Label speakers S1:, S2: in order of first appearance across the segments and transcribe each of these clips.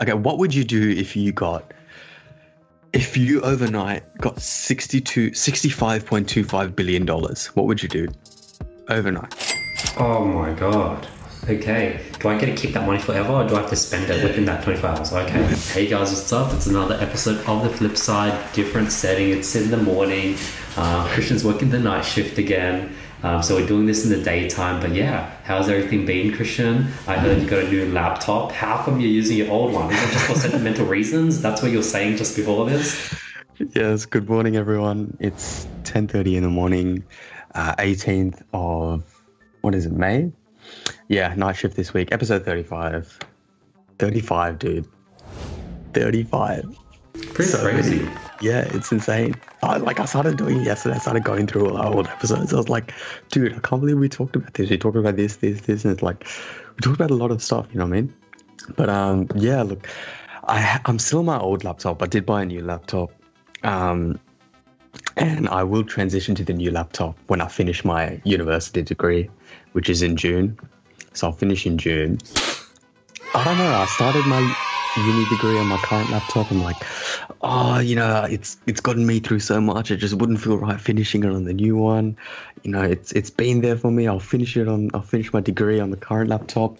S1: Okay, what would you do if you got if you overnight got 62 65.25 billion dollars? What would you do overnight?
S2: Oh my god. Okay. Do I get to keep that money forever or do I have to spend it within that 24 hours? Okay. Hey guys, what's up? It's another episode of The Flip Side. Different setting. It's in the morning. Uh, Krishn's working the night shift again. Um, so we're doing this in the daytime. But yeah, how's everything been, Krishn? I heard you got a new laptop. How come you're using your old one? Is it just for sentimental reasons? That's what you're saying just before this?
S1: Yes, good morning everyone. It's 10:30 in the morning, uh, 18th of what is it, May? Yeah, night shift this week, episode 35. 35, dude. 35.
S2: Pretty
S1: So
S2: crazy.
S1: many. Yeah, it's insane. I, like I started doing it yesterday. I started going through all our old episodes. I was like, dude, I can't believe we talked about this. We talked about this, this, this, and it's like we talked about a lot of stuff. You know what I mean? But um, yeah. Look, I I'm still on my old laptop. I did buy a new laptop. Um, and I will transition to the new laptop when I finish my university degree, which is in June. So I'll finish in June. I don't know. I started my uni degree on my current laptop. I'm like, oh, you know, it's it's gotten me through so much. It just wouldn't feel right finishing it on the new one. You know, it's it's been there for me. I'll finish it on. I'll finish my degree on the current laptop.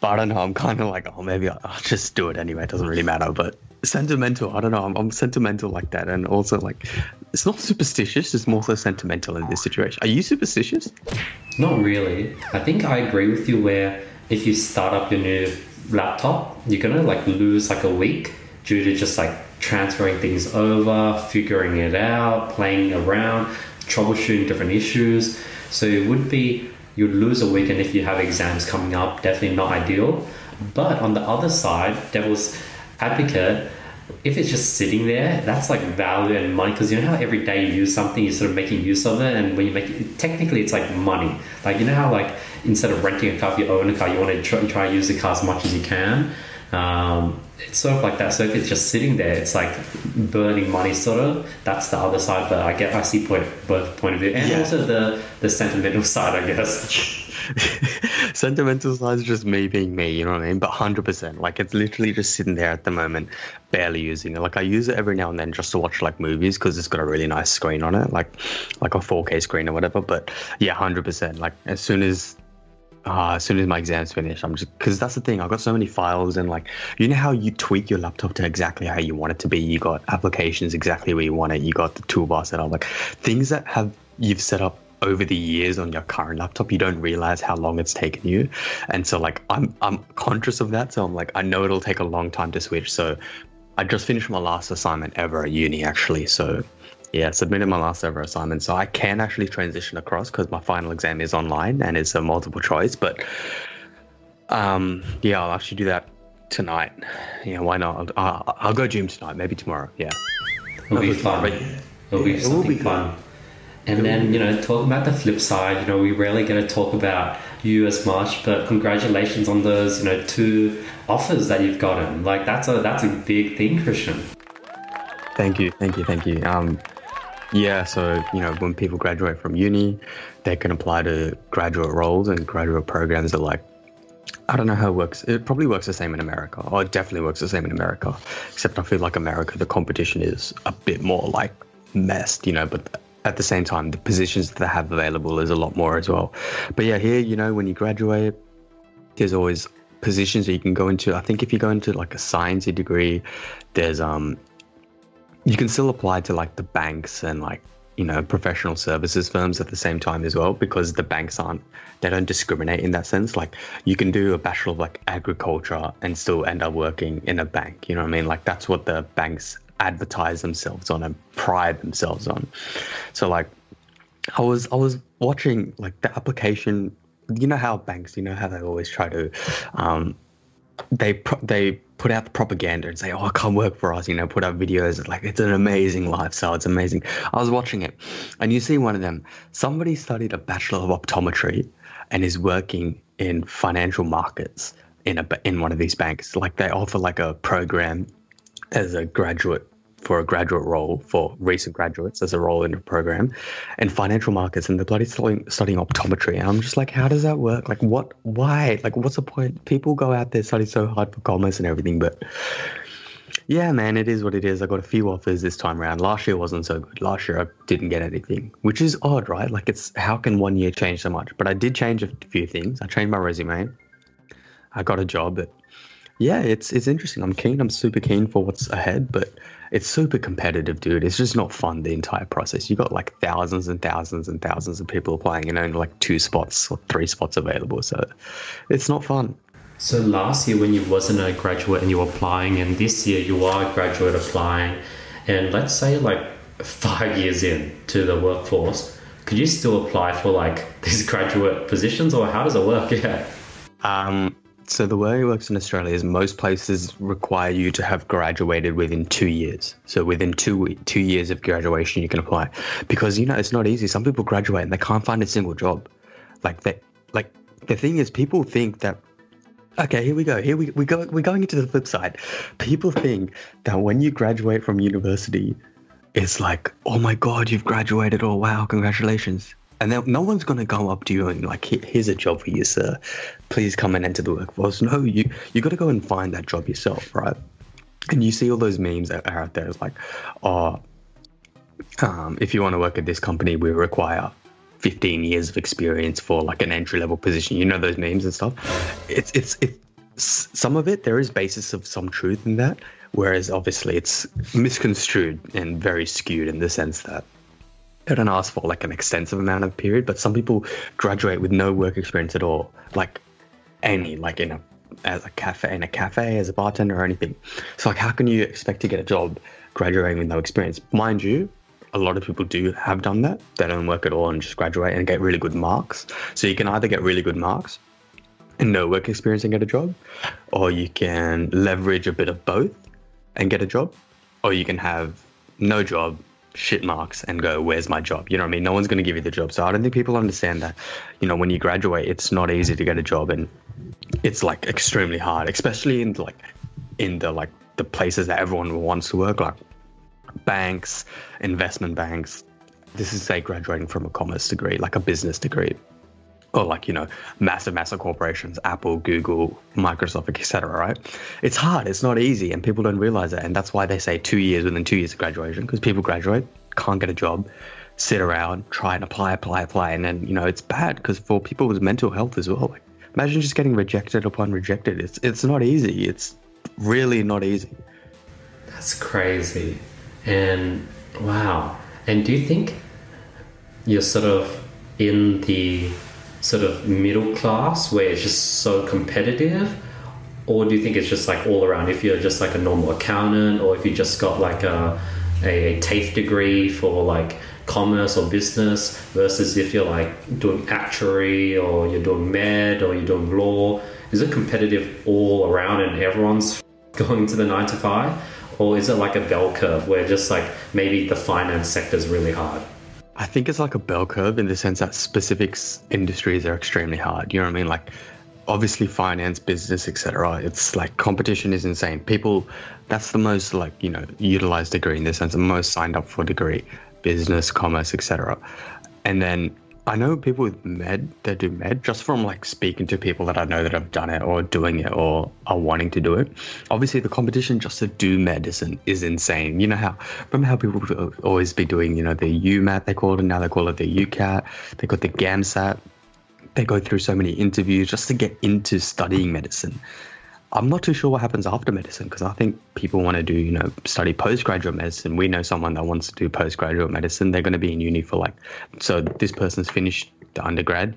S1: But I don't know. I'm kind of like, oh, maybe I'll, just do it anyway. It doesn't really matter. But sentimental. I don't know. I'm, I'm sentimental like that, and also like, it's not superstitious. It's more so sentimental in this situation. Are you superstitious?
S2: Not really. I think I agree with you where if you start up your new laptop, you're gonna like lose like a week due to just like transferring things over, figuring it out, playing around, troubleshooting different issues. So it would be you'd lose a week and if you have exams coming up, definitely not ideal. But on the other side, devil's advocate, if it's just sitting there, that's like value and money because you know how every day you use something, you're sort of making use of it, and when you make it, technically it's like money. Like you know how like instead of renting a car, if you own a car, you want to try, try and use the car as much as you can. Um, it's sort of like that. So if it's just sitting there, it's like burning money, sort of. That's the other side, but I get I see point both point of view, and
S1: Yeah.
S2: also the the sentimental side, I guess.
S1: Sentimental side is just me being me, you know what I mean? But 100%. Like, it's literally just sitting there at the moment, barely using it. Like, I use it every now and then just to watch, like, movies because it's got a really nice screen on it, like, like a 4K screen or whatever. But yeah, 100%. Like, as soon as. Uh, as soon as my exams finish, I'm just because that's the thing. I've got so many files and like you know how you tweak your laptop to exactly how you want it to be. You got applications exactly where you want it. You got the toolbar set up, like things that have you've set up over the years on your current laptop, you don't realize how long it's taken you. And so like I'm I'm conscious of that. So I'm like I know it'll take a long time to switch. So I just finished my last assignment ever at uni actually. So yeah, submitted my last ever assignment. So I can actually transition across because my final exam is online and it's a multiple choice. But um yeah, I'll actually do that tonight. Yeah, why not? I'll, I'll, I'll go gym tonight, maybe tomorrow. Yeah.
S2: It'll be fun. It'll be
S1: it will be
S2: fun. And then, you know, talk about the flip side. You know, we rarely get to talk about you as much, but congratulations on those, you know, two offers that you've gotten. Like that's a that's a big thing, Krishn.
S1: Thank you, thank you, thank you. Um, yeah, so you know, when people graduate from uni, they can apply to graduate roles and graduate programs are like, I don't know how it works. It probably works the same in America, or it definitely works the same in America. Except I feel like America, the competition is a bit more like messed, you know. But at the same time, the positions that they have available is a lot more as well. But yeah, here, you know, when you graduate, there's always positions that you can go into. I think if you go into like a sciencey degree, there's um you can still apply to like the banks and like you know professional services firms at the same time as well because the banks aren't they don't discriminate in that sense like you can do a bachelor of like agriculture and still end up working in a bank you know what i mean like that's what the banks advertise themselves on and pride themselves on so like i was i was watching like the application you know how banks you know how they always try to um they pro- they put out the propaganda and say, "Oh, come work for us," you know, put out videos like it's an amazing lifestyle, it's amazing. I was watching it, and you see one of them. Somebody studied a bachelor of optometry and is working in financial markets in a in one of these banks. Like they offer like a program as a graduate for a graduate role for recent graduates as a role in a program and financial markets and they're bloody studying, studying optometry. And I'm just like, how does that work? Like, what, why? Like, what's the point? People go out there study so hard for commerce and everything, but yeah, man, it is what it is. I got a few offers this time around. Last year wasn't so good. Last year I didn't get anything, which is odd, right? Like, it's how can one year change so much? But I did change a few things. I changed my resume. I got a job but yeah, it's it's interesting. I'm keen. I'm super keen for what's ahead, but it's super competitive, dude. It's just not fun the entire process. You got like thousands and thousands and thousands of people applying and only like two spots or three spots available. So it's not fun.
S2: So last year when you wasn't a graduate and you were applying, and this year you are a graduate applying, and let's say like five years in to the workforce, could you still apply for like these graduate positions, or how does it work? Yeah.
S1: Um, so the way it works in Australia is most places require you to have graduated within two years. So within two two years of graduation, you can apply, because you know it's not easy. Some people graduate and they can't find a single job. Like that, like the thing is, people think that. Okay, here we go. Here we we go. We're going into the flip side. People think that when you graduate from university, it's like, oh my god, you've graduated. Oh wow, congratulations and then no one's going to go up to you and like here's a job for you sir. Please come and enter the workforce. No you you got to go and find that job yourself right? And you see all those memes that are out there it's like oh um, if you want to work at this company we require 15 years of experience for like an entry level position. You know those memes and stuff? It's it's it's some of it there is basis of some truth in that whereas obviously it's misconstrued and very skewed in the sense that they don't ask for like an extensive amount of period, but some people graduate with no work experience at all, like any, like in a as a cafe in a cafe as a bartender or anything. So like, how can you expect to get a job graduating with no experience? Mind you, a lot of people do have done that. They don't work at all and just graduate and get really good marks. So you can either get really good marks and no work experience and get a job, or you can leverage a bit of both and get a job, or you can have no job shit marks and go, where's my job? You know what I mean? No one's going to give you the job. So I don't think people understand that, you know, when you graduate, it's not easy to get a job and it's like extremely hard, especially in like, in the like the places that everyone wants to work, like banks, investment banks. This is say graduating from a commerce degree, like a business degree or like you know massive massive corporations apple google microsoft etc right? It's hard. It's not easy and people don't realize it. And that's why they say two years within two years of graduation because people graduate can't get a job sit around try and apply apply apply and then you know it's bad because for people with mental health as well. Like imagine just getting rejected upon rejected. It's it's not easy. It's really not easy.
S2: That's crazy. And wow. And do you think you're sort of in the sort of middle class where it's just so competitive? Or do you think it's just like all around? If you're just like a normal accountant, or if you just got like a, a TAFE degree for like commerce or business, versus if you're like doing actuary or you're doing med or you're doing law, is it competitive all around and everyone's going to the nine to five? Or is it like a bell curve where just like maybe the finance sector is really hard?
S1: I think it's like a bell curve in the sense that specific industries are extremely hard. You know what I mean? Like obviously finance, business, etc. It's like competition is insane. People, that's the most like you know utilized degree in the sense, the most signed up for degree, business, commerce, etc. And then I know people with med that do med just from like speaking to people that I know that have done it or doing it or are wanting to do it. Obviously, the competition just to do medicine is insane. You know how remember how people always be doing you know the UMAT they call it now they call it the UCAT. They got the GAMSAT. They go through so many interviews just to get into studying medicine. I'm not too sure what happens after medicine because I think people want to do, you know, study postgraduate medicine. We know someone that wants to do postgraduate medicine. They're going to be in uni for like, so this person's finished the undergrad.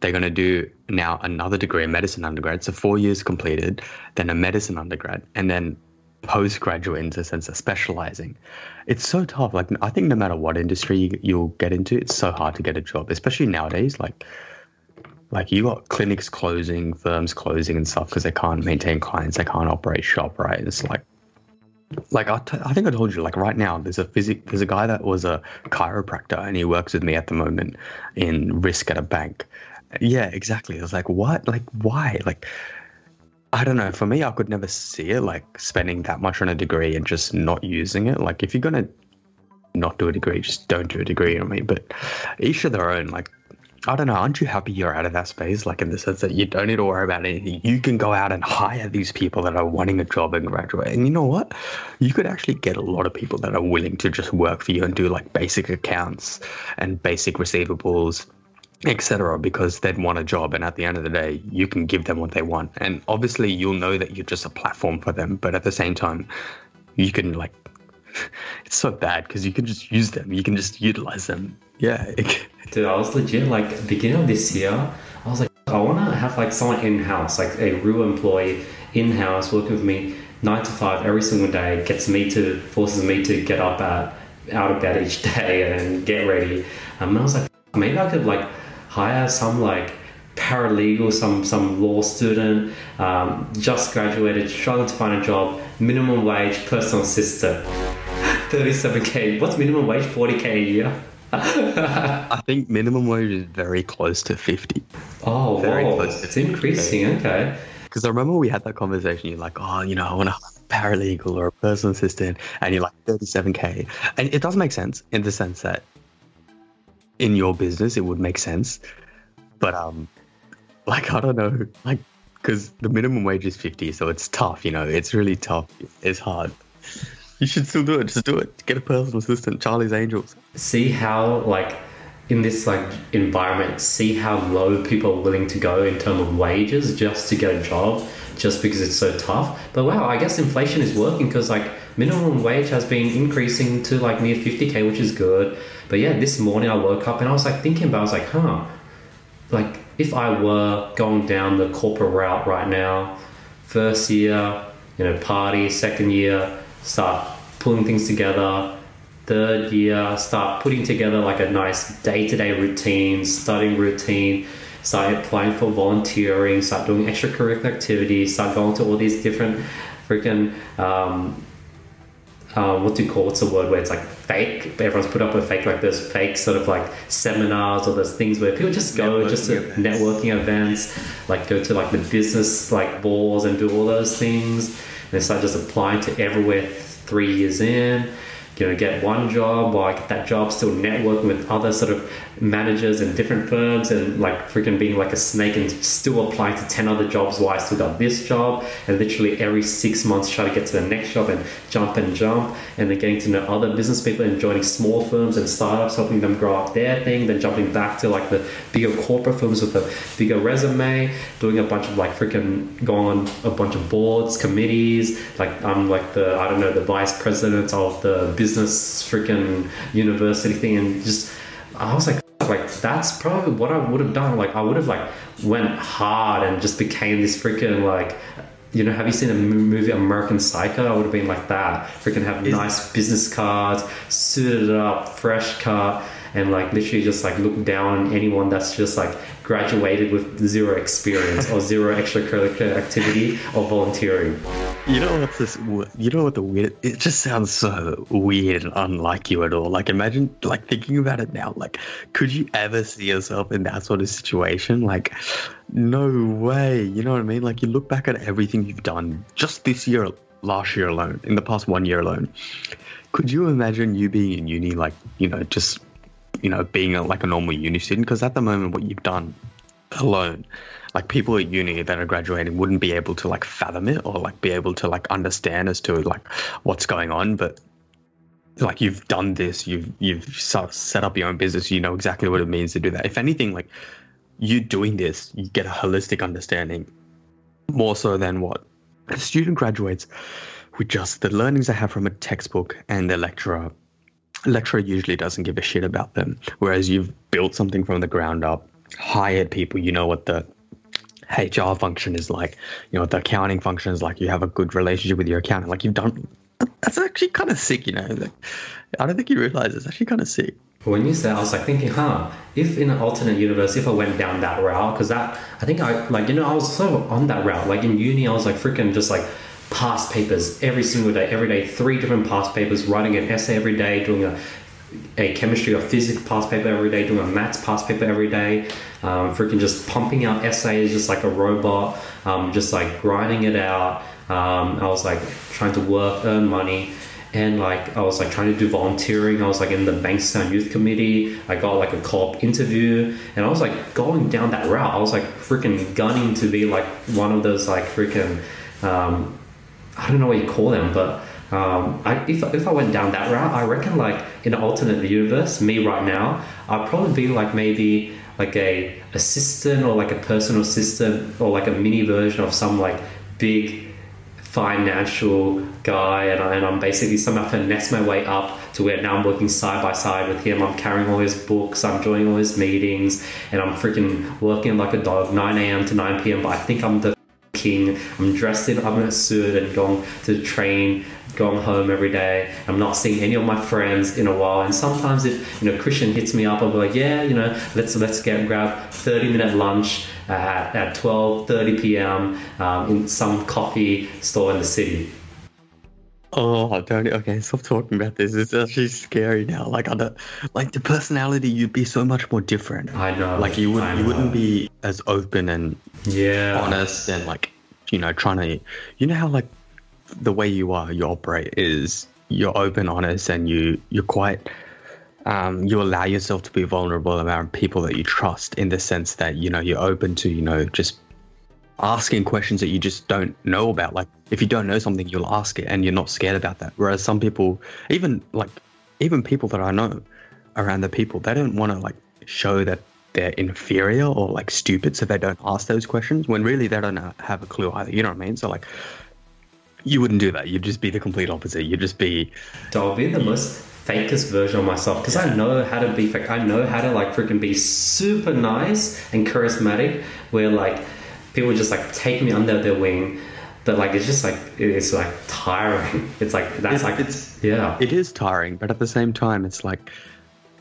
S1: They're going to do now another degree in medicine undergrad. So four years completed, then a medicine undergrad, and then postgraduate in the sense of specializing. It's so tough. Like, I think no matter what industry you'll get into, it's so hard to get a job, especially nowadays. Like, like you got clinics closing, firms closing and stuff because they can't maintain clients, they can't operate shop, right? It's like, like I, t- I think I told you, like right now, there's a physic, there's a guy that was a chiropractor and he works with me at the moment in risk at a bank. Yeah, exactly. I was like, what? Like, why? Like, I don't know. For me, I could never see it like spending that much on a degree and just not using it. Like, if you're gonna not do a degree, just don't do a degree. I mean? But each of their own. Like, I don't know. Aren't you happy you're out of that space? Like, in the sense that you don't need to worry about anything. You can go out and hire these people that are wanting a job and graduate. And you know what? You could actually get a lot of people that are willing to just work for you and do like basic accounts and basic receivables etc because they'd want a job and at the end of the day you can give them what they want and obviously you'll know that you're just a platform for them but at the same time you can like it's so bad because you can just use them. You can just utilize them. Yeah
S2: dude i was legit like beginning of this year i was like i want to have like someone in-house like a real employee in-house working with me nine to five every single day gets me to forces me to get up at out of bed each day and get ready. Um, and i was like maybe i could like hire some like paralegal, some some law student, um, just graduated, struggling to find a job, minimum wage, personal assistant, 37k. What's minimum wage? 40k a year.
S1: I think minimum wage is very close to 50.
S2: Oh, very whoa. close. it's increasing. Okay.
S1: Because I remember we had that conversation. You're like, oh, you know, I want a paralegal or a personal assistant, and you're like 37k, and it does make sense in the sense that in your business, it would make sense. But um, like I don't know, like because the minimum wage is fifty, so it's tough. You know, it's really tough. It's hard. You should still do it. Just do it. Get a personal assistant. Charlie's Angels.
S2: See how like in this like environment, see how low people are willing to go in terms of wages just to get a job, just because it's so tough. But wow, I guess inflation is working because like minimum wage has been increasing to like near fifty k, which is good. But yeah, this morning I woke up and I was like thinking about, I was like, huh, like if I were going down the corporate route right now, first year, you know, party, second year, start pulling things together, third year, start putting together like a nice day to day routine, studying routine, start applying for volunteering, start doing extracurricular activities, start going to all these different freaking um, uh, what do you call what's the word where it's like fake? Everyone's put up a fake like there's fake sort of like seminars or those things where people just go networking just to events. networking events like go to like the business like balls and do all those things and they start just applying to everywhere three years in you know, get one job while I get that job, still networking with other sort of managers and different firms and like freaking being like a snake and still applying to 10 other jobs while I still got this job. And literally every six months try to get to the next job and jump and jump. And then getting to know other business people and joining small firms and startups, helping them grow up their thing, then jumping back to like the bigger corporate firms with a bigger resume, doing a bunch of like freaking going on a bunch of boards, committees, like I'm like the, I don't know, the vice president of the business business freaking university thing and just I was like like that's probably what I would have done like I would have like went hard and just became this freaking like you know, have you seen a movie American Psycho? I would have been like that. Freaking have nice business cards, suited up, fresh car, and like literally just like look down on anyone that's just like graduated with zero experience or zero extracurricular activity or volunteering.
S1: You know what this? You know what the weird? It just sounds so weird and unlike you at all. Like imagine, like thinking about it now. Like, could you ever see yourself in that sort of situation? Like, no way. You know what I mean? Like you look back at everything you've done just this year, last year alone, in the past one year alone. Could you imagine you being in uni, like you know, just you know, being a, like a normal uni student? Because at the moment, what you've done alone, like people at uni that are graduating wouldn't be able to like fathom it or like be able to like understand as to like what's going on. But like you've done this, you've you've set up your own business, you know exactly what it means to do that. If anything, like you doing this, you get a holistic understanding more so than what a student graduates with just the learnings they have from a textbook and the lecturer lecturer usually doesn't give a shit about them. Whereas you've built something from the ground up, hired people, you know what the HR function is like, you know what the accounting function is like. You have a good relationship with your accountant. Like you've done. That's actually kind of sick, you know. Like, I don't think you realize it's actually kind of sick.
S2: When you said, I was like thinking, huh? If in an alternate universe, if I went down that route, because that I think I like you know I was sort of on that route. Like in uni, I was like freaking just like past papers every single day, every day, three different past papers, writing an essay every day, doing a a chemistry or physics past paper every day, doing a maths past paper every day, um, freaking just pumping out essays just like a robot, um, just like grinding it out. Um, I was like trying to work, earn money, and like I was like trying to do volunteering. I was like in the Bankstown Youth Committee. I got like a co-op interview, and I was like going down that route. I was like freaking gunning to be like one of those like freaking um, I don't know what you call them, but um, I, if, if I went down that route, I reckon like in an alternate universe, me right now, I'd probably be like maybe like a assistant or like a personal assistant or like a mini version of some like big financial guy and, I, and I'm basically somehow finesse my way up to where now I'm working side by side with him. I'm carrying all his books, I'm joining all his meetings, and I'm freaking working like a dog 9 a.m. to 9 p.m. But I think I'm the king. I'm dressed in I'm in a suit and going to train going home every day. I'm not seeing any of my friends in a while. And sometimes if you know Krishn hits me up, I'll be like, yeah, you know, let's let's get grab 30 minute lunch at, at 12 30 p.m. Um, in some coffee store in the city.
S1: Oh, don't okay. Stop talking about this. It's actually scary now. Like, I don't, like the personality, you'd be so much more different.
S2: I know.
S1: Like, you would,
S2: I
S1: you wouldn't be as open and
S2: yeah
S1: honest and like, you know, trying to, you know how like the way you are, you operate is you're open, honest, and you you're quite. Um, you allow yourself to be vulnerable around people that you trust in the sense that you know you're open to you know just asking questions that you just don't know about. Like if you don't know something, you'll ask it, and you're not scared about that. Whereas some people, even like even people that I know around the people, they don't want to like show that they're inferior or like stupid, so they don't ask those questions when really they don't uh, have a clue either. You know what I mean? So like, you wouldn't do that. You'd just be the complete opposite. You'd just be
S2: I'll be the most fakest version of myself because I know how to be fake. I know how to like freaking be super nice and charismatic where like people just like take me under their wing. But like it's just like it's like tiring. It's like that's like
S1: it's-
S2: yeah.
S1: it is tiring, but at the same time, it's like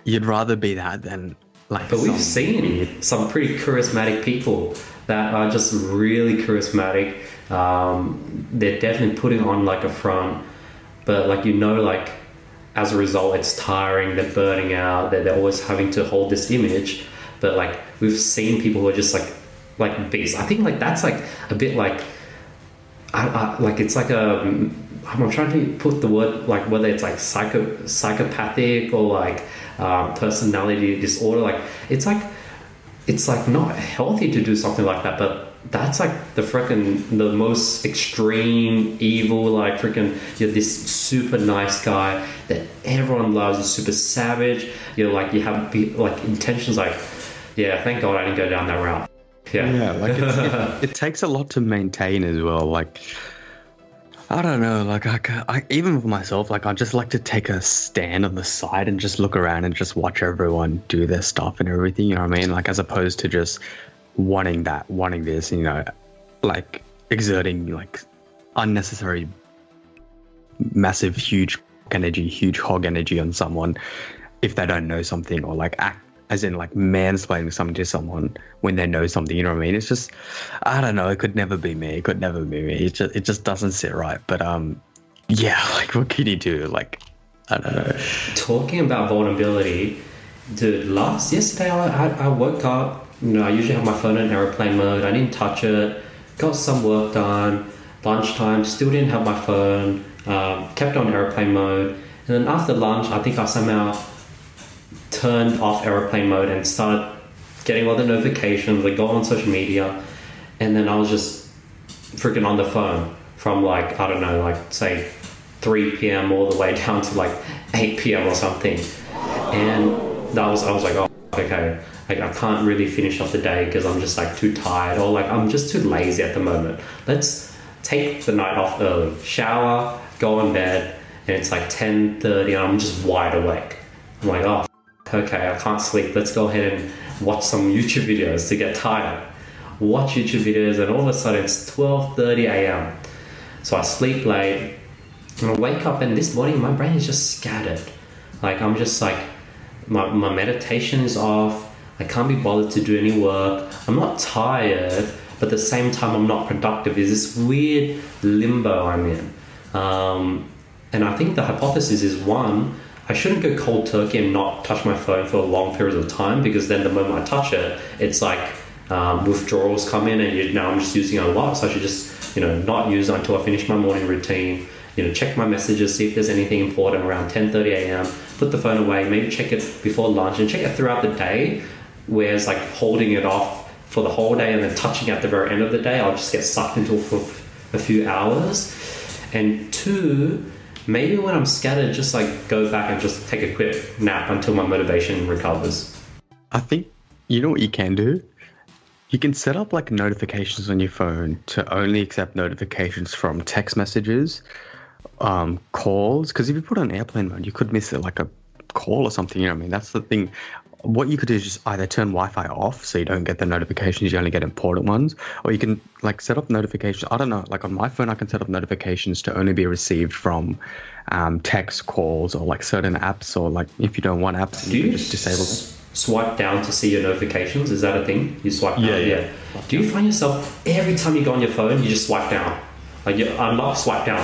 S1: you'd rather be that than like.
S2: But we've seen some pretty charismatic people that are just really charismatic. Um, they're definitely putting on like a front, but like you know, like as a result, it's tiring. They're burning out. They're, they're always having to hold this image. But like we've seen people who are just like like beasts. I think like that's like a bit like I, I, like it's like a I'm trying to put the word like whether it's like psycho psychopathic or like um, personality disorder like it's like it's like not healthy to do something like that but that's like the freaking the most extreme evil like freaking you're this super nice guy that everyone loves you're super savage you're like you have like intentions like yeah thank god i didn't go down that route yeah
S1: Yeah, like it's, it, it takes a lot to maintain as well. Like, I don't know, like I, I even for myself, like I just like to take a stand on the side and just look around and just watch everyone do their stuff and everything. You know what I mean? Like as opposed to just wanting that, wanting this, you know, like exerting like unnecessary, massive, huge energy, huge hog energy on someone if they don't know something or like act as in like mansplaining something to someone when they know something. You know what I mean? It's just I don't know. It could never be me. It could never be me. It just it just doesn't sit right. But um, yeah. Like what can you do? Like I don't know.
S2: talking about vulnerability, dude, last yesterday I, I, I woke up. You know, I usually have my phone in airplane mode. I didn't touch it. Got some work done. Lunchtime, still didn't have my phone. Um, kept on airplane mode. And then after lunch, I think I somehow turned off airplane mode and started getting all the notifications. Like got on social media, and then I was just freaking on the phone from like I don't know, like say 3 p.m. all the way down to like 8 p.m. or something. And that was I was like, oh, okay, like I can't really finish off the day because I'm just like too tired or like I'm just too lazy at the moment. Let's take the night off early, shower, go in bed, and it's like 10:30 and I'm just wide awake. I'm like, oh, okay, I can't sleep. Let's go ahead and watch some YouTube videos to get tired. Watch YouTube videos, and all of a sudden it's 12:30 a.m. So I sleep late, and I wake up, and this morning my brain is just scattered. Like I'm just like, my, my meditation is off. I can't be bothered to do any work. I'm not tired, but at the same time I'm not productive. There's this weird limbo I'm in. Um, and I think the hypothesis is one, I shouldn't go cold turkey and not touch my phone for a long periods of time because then the moment I touch it, it's like um, withdrawals come in and you, now I'm just using it a lot. So I should just, you know, not use it until I finish my morning routine. You know, check my messages, see if there's anything important around 10:30 a.m. Put the phone away, maybe check it before lunch and check it throughout the day. Whereas like holding it off for the whole day and then touching it at the very end of the day, I'll just get sucked into it for a few hours. And two, maybe when I'm scattered, just like go back and just take a quick nap until my motivation recovers.
S1: I think you know what you can do? You can set up like notifications on your phone to only accept notifications from text messages, um, calls. Because if you put on airplane mode, you could miss it like a call or something. You know what I mean? That's the thing. What you could do is just either turn Wi-Fi off so you don't get the notifications. You only get important ones, or you can like set up notifications. I don't know. Like on my phone, I can set up notifications to only be received from um, text calls or like certain apps, or like if you don't want apps,
S2: Do
S1: you
S2: you
S1: can just disable them.
S2: swipe down to see your notifications? Is that a thing? You swipe down?
S1: Yeah, yeah.
S2: Do you find yourself every time you go on your phone, you just swipe down? Like you unlock, swipe down.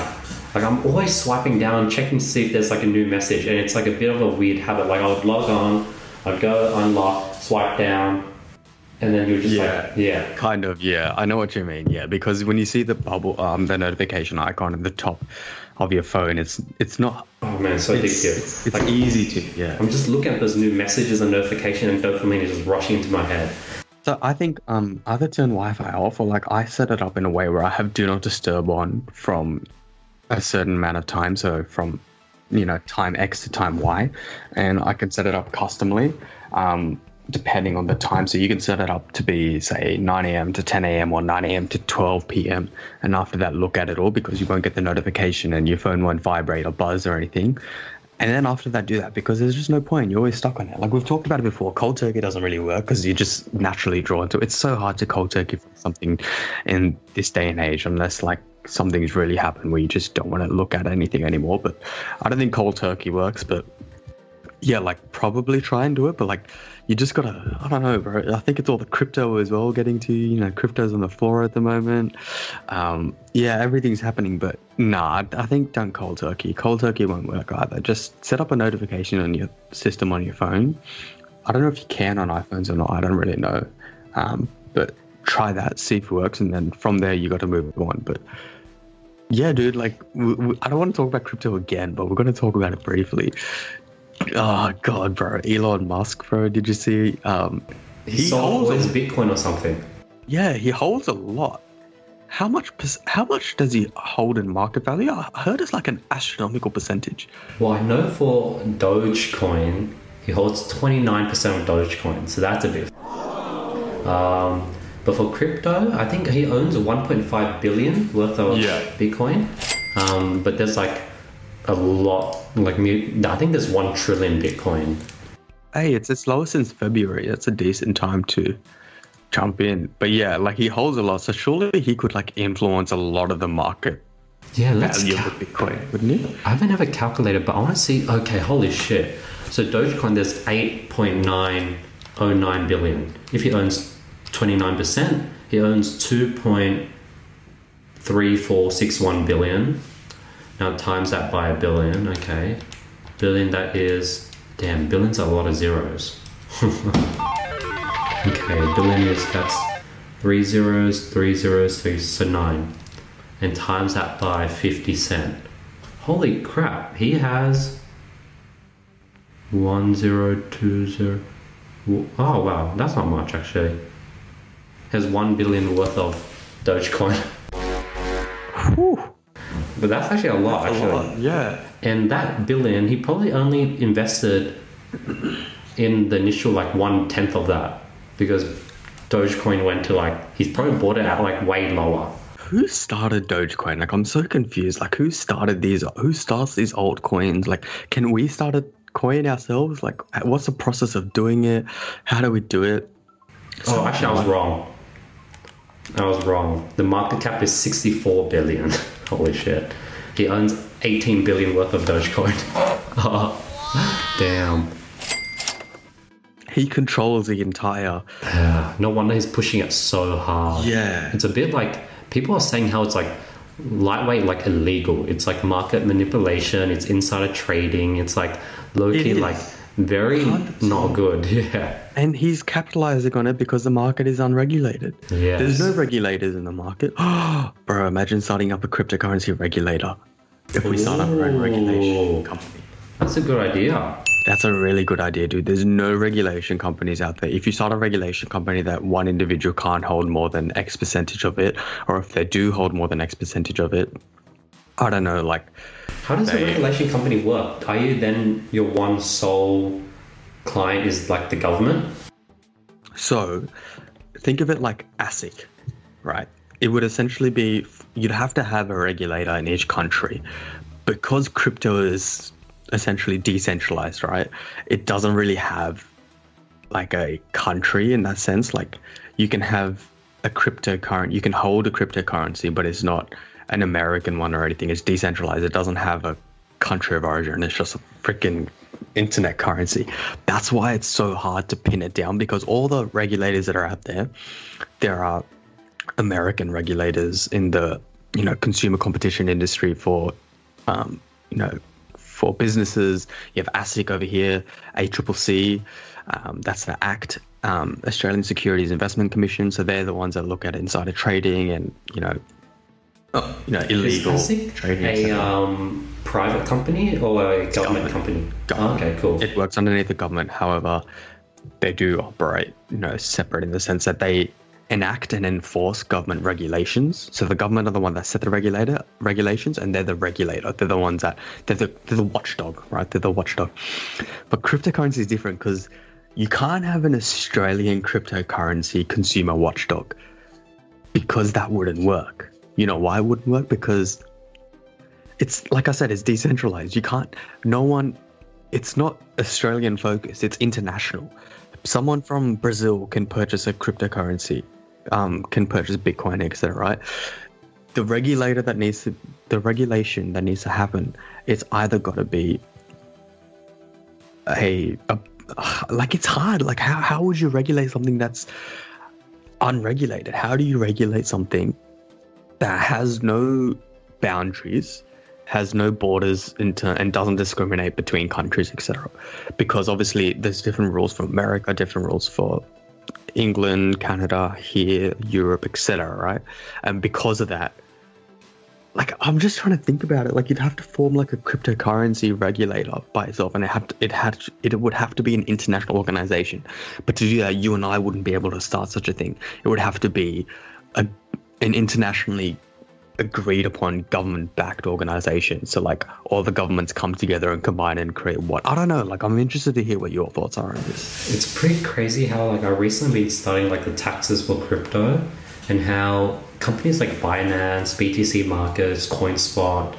S2: Like I'm always swiping down, checking to see if there's like a new message, and it's like a bit of a weird habit. Like I would log on, I'd go unlock, swipe down, and then you're just like, yeah.
S1: Kind of, yeah. I know what you mean. Yeah, because when you see the bubble, um, the notification icon at the top of your phone, it's it's not.
S2: Oh man, so
S1: It's,
S2: addictive.
S1: it's, it's
S2: like
S1: easy to, yeah.
S2: I'm just looking at those new messages and notification, and dopamine is just rushing into my head.
S1: So I think um, either turn Wi-Fi off or like I set it up in a way where I have do not disturb on from a certain amount of time. So from you know time X to time Y, and I can set it up customly. Um, depending on the time. So you can set it up to be, say, 9 a.m. to 10 a.m. or 9 a.m. to 12 p.m. And after that, look at it all because you won't get the notification and your phone won't vibrate or buzz or anything. And then after that, do that because there's just no point. You're always stuck on it. Like we've talked about it before, cold turkey doesn't really work because you're just naturally drawn to it. It's so hard to cold turkey something in this day and age unless like something's really happened where you just don't want to look at anything anymore. But I don't think cold turkey works. But yeah, like probably try and do it. But like you just gotta, I don't know, bro. I think it's all the crypto as well getting to you. You know, crypto's on the floor at the moment. Um, yeah, everything's happening, but nah, I- think don't cold turkey. Cold turkey won't work either. Just set up a notification on your system on your phone. I don't know if you can on iPhones or not. I don't really know, um, but try that, see if it works, and then from there you got to move on. But yeah, dude, like w- w- I don't want to talk about crypto again, but we're going to talk about it briefly. Oh god, bro, Elon Musk, bro. Did you see? Um,
S2: He, sold
S1: holds a-
S2: Bitcoin or something.
S1: yeah, he holds a lot. How much? How much does he hold in market value? I heard it's like an astronomical percentage.
S2: Well, I know for Dogecoin, he holds 29% of Dogecoin, so that's a bit. Um, but for crypto, I think he owns 1.5 billion worth of
S1: Yeah.
S2: Bitcoin. Um, but there's like a lot, like I think there's 1 trillion Bitcoin.
S1: Hey, it's its lowest since February. That's a decent time to jump in. But yeah, like he holds a lot, so surely he could like influence a lot of the market
S2: Yeah, let's.
S1: value
S2: Ca-
S1: of Bitcoin, wouldn't he?
S2: I haven't ever calculated, but I want to see. Okay, holy shit! So Dogecoin, there's 8.909 billion. If he owns 29%, he owns 2.3461 billion. Now times that by a billion. Okay, billion. That is damn. Billions are a lot of zeros. okay, billion is that's three zeros, three zeros, three so nine and times that by 50 cent. Holy crap, he has 1020. Oh wow, that's not much actually. Has 1 billion worth of Dogecoin.
S1: Whew,
S2: But that's actually a lot
S1: a
S2: actually.
S1: lot. Yeah.
S2: And that billion, he probably only invested in the initial like one tenth of that because Dogecoin went to like, he's probably bought it at like way lower.
S1: Who started Dogecoin? Like, I'm so confused. Like, who started these? Who starts these altcoins? Like, can we start a coin ourselves? Like, what's the process of doing it? How do we do it?
S2: Oh, actually, I was wrong. I was wrong. The market cap is 64 billion. Holy shit. He owns 18 billion worth of Dogecoin. oh, Damn.
S1: He controls the entire.
S2: Yeah, no wonder he's pushing it so hard.
S1: Yeah.
S2: It's a bit like people are saying how it's like lightweight, like illegal. It's like market manipulation. It's insider trading. It's like low
S1: It
S2: key,
S1: is.
S2: like very
S1: 100%.
S2: not good. Yeah.
S1: And he's capitalizing on it because the market is unregulated.
S2: Yes.
S1: There's no regulators in the market. Bro, imagine starting up a cryptocurrency regulator. If we start up our own regulation company.
S2: That's a good idea.
S1: That's a really good idea, dude. There's no regulation companies out there. If you start a regulation company that one individual can't hold more than X percentage of it, or if they do hold more than X percentage of it, I don't know, like
S2: How does a
S1: They-
S2: regulation company work? Are you then your one sole client is like the government?
S1: So, think of it like ASIC, right? It would essentially be you'd have to have a regulator in each country because crypto is essentially decentralized, right? It doesn't really have like a country in that sense. Like you can have a cryptocurrency, you can hold a cryptocurrency, but it's not an American one or anything. It's decentralized. It doesn't have a country of origin. It's just a freaking internet currency. That's why it's so hard to pin it down because all the regulators that are out there, there are American regulators in the you know consumer competition industry for um, you know for businesses. You have ASIC over here, ACCC, um, that's the Act, um, Australian Securities Investment Commission. So they're the ones that look at insider trading and you know, uh, you know illegal
S2: Is
S1: trading.
S2: a
S1: etc.
S2: um, private company or a government,
S1: government.
S2: company?
S1: Government.
S2: okay, cool.
S1: It works underneath the government. However, they do operate, you know, separate in the sense that they enact and enforce government regulations. So the government are the one that set the regulator regulations, and they're the regulator. They're the ones that they're the they're the watchdog, right? They're the watchdog. But cryptocurrency is different because you can't have an Australian cryptocurrency consumer watchdog because that wouldn't work. You know why it wouldn't work? Because it's like I said, it's decentralized. You can't. No one. It's not Australian focused. It's international. Someone from Brazil can purchase a cryptocurrency, um, can purchase Bitcoin, etc. Right? The regulator that needs to, the regulation that needs to happen, it's either got to be a, a, like it's hard. Like how how would you regulate something that's unregulated? How do you regulate something that has no boundaries, has no borders into, and doesn't discriminate between countries, etc. Because obviously there's different rules for America, different rules for England, Canada, here, Europe, etc. Right? And because of that, like I'm just trying to think about it. Like you'd have to form like a cryptocurrency regulator by itself, and it to, it had it would have to be an international organization. But to do that, you and I wouldn't be able to start such a thing. It would have to be a an internationally agreed upon government backed organization. So like all the governments come together and combine and create what I don't know. Like I'm interested to hear what your thoughts are on this.
S2: It's pretty crazy how like I recently been studying like the taxes for crypto and how companies like Binance, BTC Markets, CoinSpot,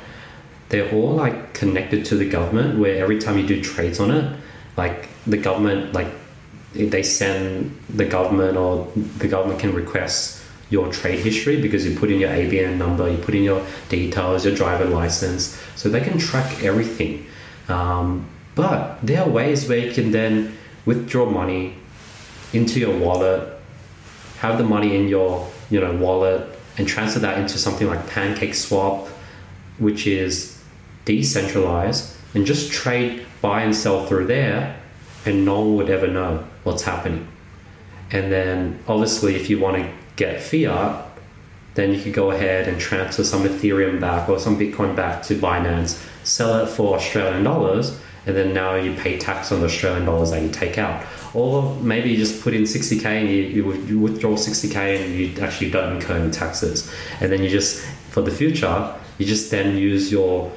S2: they're all like connected to the government where every time you do trades on it, like the government like they send the government or the government can request your trade history because you put in your ABN number, you put in your details, your driver license, so they can track everything. Um, but there are ways where you can then withdraw money into your wallet, have the money in your you know wallet, and transfer that into something like Pancake Swap, which is decentralized, and just trade buy and sell through there, and no one would ever know what's happening. And then obviously, if you want to get fiat, then you could go ahead and transfer some Ethereum back or some Bitcoin back to Binance, sell it for Australian dollars, and then now you pay tax on the Australian dollars that you take out. Or maybe you just put in 60k and you, you, you withdraw 60k and you actually don't incur any taxes. And then you just, for the future, you just then use your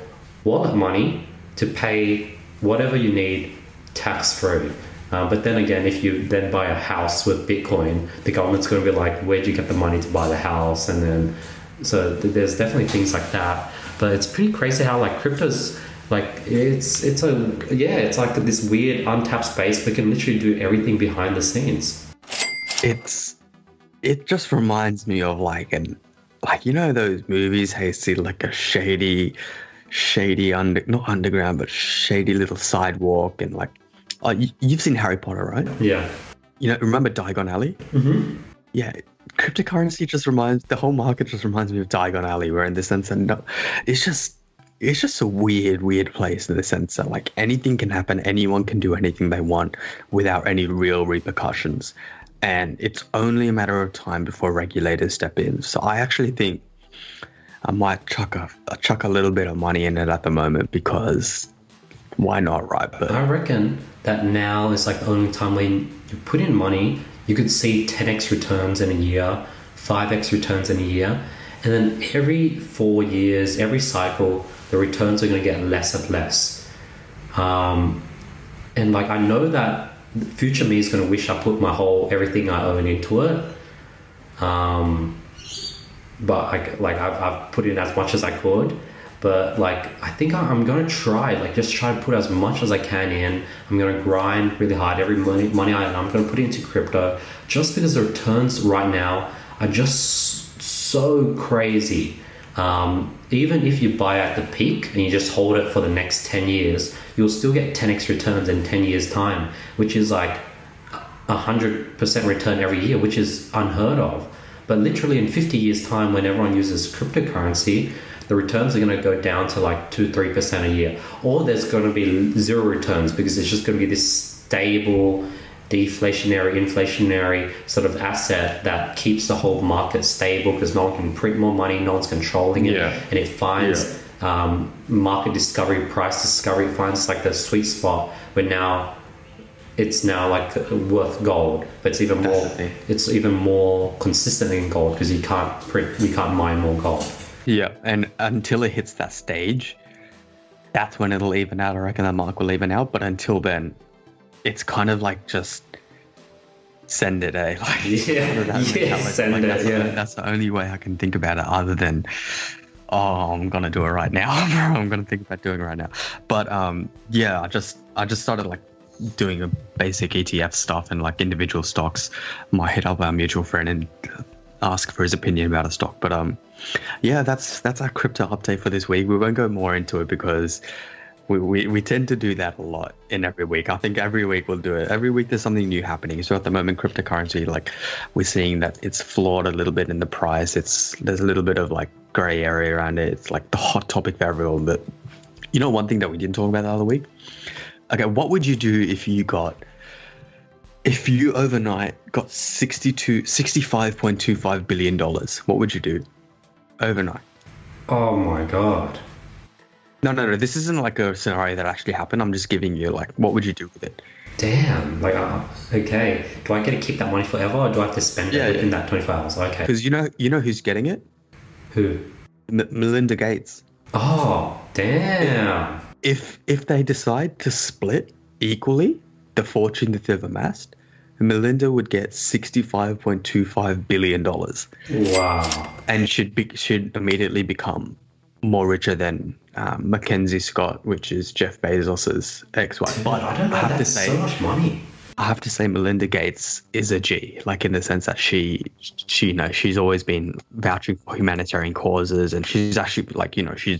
S2: wallet money to pay whatever you need tax free. Uh, but then again, if you then buy a house with Bitcoin, the government's going to be like, "Where'd you get the money to buy the house?" And then, so th- there's definitely things like that. But it's pretty crazy how like crypto's like it's it's a yeah, it's like this weird untapped space We can literally do everything behind the scenes.
S1: It's it just reminds me of like an like you know those movies how you see like a shady shady under not underground but shady little sidewalk and like you, you've seen Harry Potter right
S2: Yeah.
S1: you know remember Diagon Alley
S2: Mm-hmm.
S1: yeah cryptocurrency just reminds the whole market just reminds me of Diagon Alley, where in the sense that no, it's just it's just a weird, weird place in the sense that like anything can happen, anyone can do anything they want without any real repercussions, and it's only a matter of time before regulators step in. So I actually think I might chuck a chuck a little bit of money in it at the moment because why not, right?
S2: But I reckon that now is like the only time when you put in money, you could see 10x returns in a year, 5x returns in a year, and then every four years, every cycle, the returns are going to get less and less. Um, and like I know that future me is going to wish I put my whole everything I own into it. Um, but I, like I've, I've put in as much as I could but like I think I'm gonna try like just try to put as much as I can in. I'm gonna grind really hard every money money I I'm gonna put it into crypto. Just because the returns right now are just so crazy. Um, even if you buy at the peak and you just hold it for the next 10 years you'll still get 10x returns in 10 years time which is like a 100% return every year which is unheard of. But literally in 50 years time when everyone uses cryptocurrency the returns are going to go down to like 2 3% a year. Or there's going to be zero returns because it's just going to be this stable, deflationary, inflationary sort of asset that keeps the whole market stable because no one can print more money, no one's controlling it,
S1: yeah.
S2: and it finds. Yeah. Um, market discovery, price discovery finds like the sweet spot where now it's now like worth gold, but it's even more it's even more consistent in gold because you can't print, you can't mine more gold.
S1: Yeah, and until it hits that stage, that's when it'll even out. I reckon that mark will even out. But until then, it's kind of like just send it, eh?
S2: Like, yeah, yeah send like, it.
S1: That's,
S2: yeah,
S1: the, that's the only way I can think about it, other than oh, I'm gonna do it right now. I'm gonna think about doing it right now. But um, yeah, I just I just started like doing a basic ETF stuff and like individual stocks. Might hit up our mutual friend and ask for his opinion about a stock. But um, yeah, that's that's our crypto update for this week. We won't go more into it because we, we, we tend to do that a lot in every week. I think every week we'll do it. Every week there's something new happening. So at the moment, cryptocurrency, like we're seeing that it's flawed a little bit in the price. It's there's a little bit of like gray area around it. It's like the hot topic for everyone. But you know, one thing that we didn't talk about the other week. Okay, what would you do if you got if you overnight got 62 65.25 billion dollars what would you do overnight.
S2: Oh my god.
S1: No no no this isn't like a scenario that actually happened. I'm just giving you like what would you do with it?
S2: Damn like uh, okay. Do i get to keep that money forever or do i have to spend yeah, it within yeah. that 24 hours? Okay.
S1: Because you know you know who's getting it?
S2: Who?
S1: M- melinda gates.
S2: Oh damn.
S1: If if they decide to split equally the fortune that they've amassed Melinda would get $65.25 billion.
S2: Wow.
S1: And should be, should immediately become more richer than um, Mackenzie Scott, which is Jeff Bezos's ex-wife.
S2: But I don't know. I have to say, so much money.
S1: I have to say, Melinda Gates is a G, like in the sense that she, she, you know, she's always been vouching for humanitarian causes, and she's actually like, you know, she's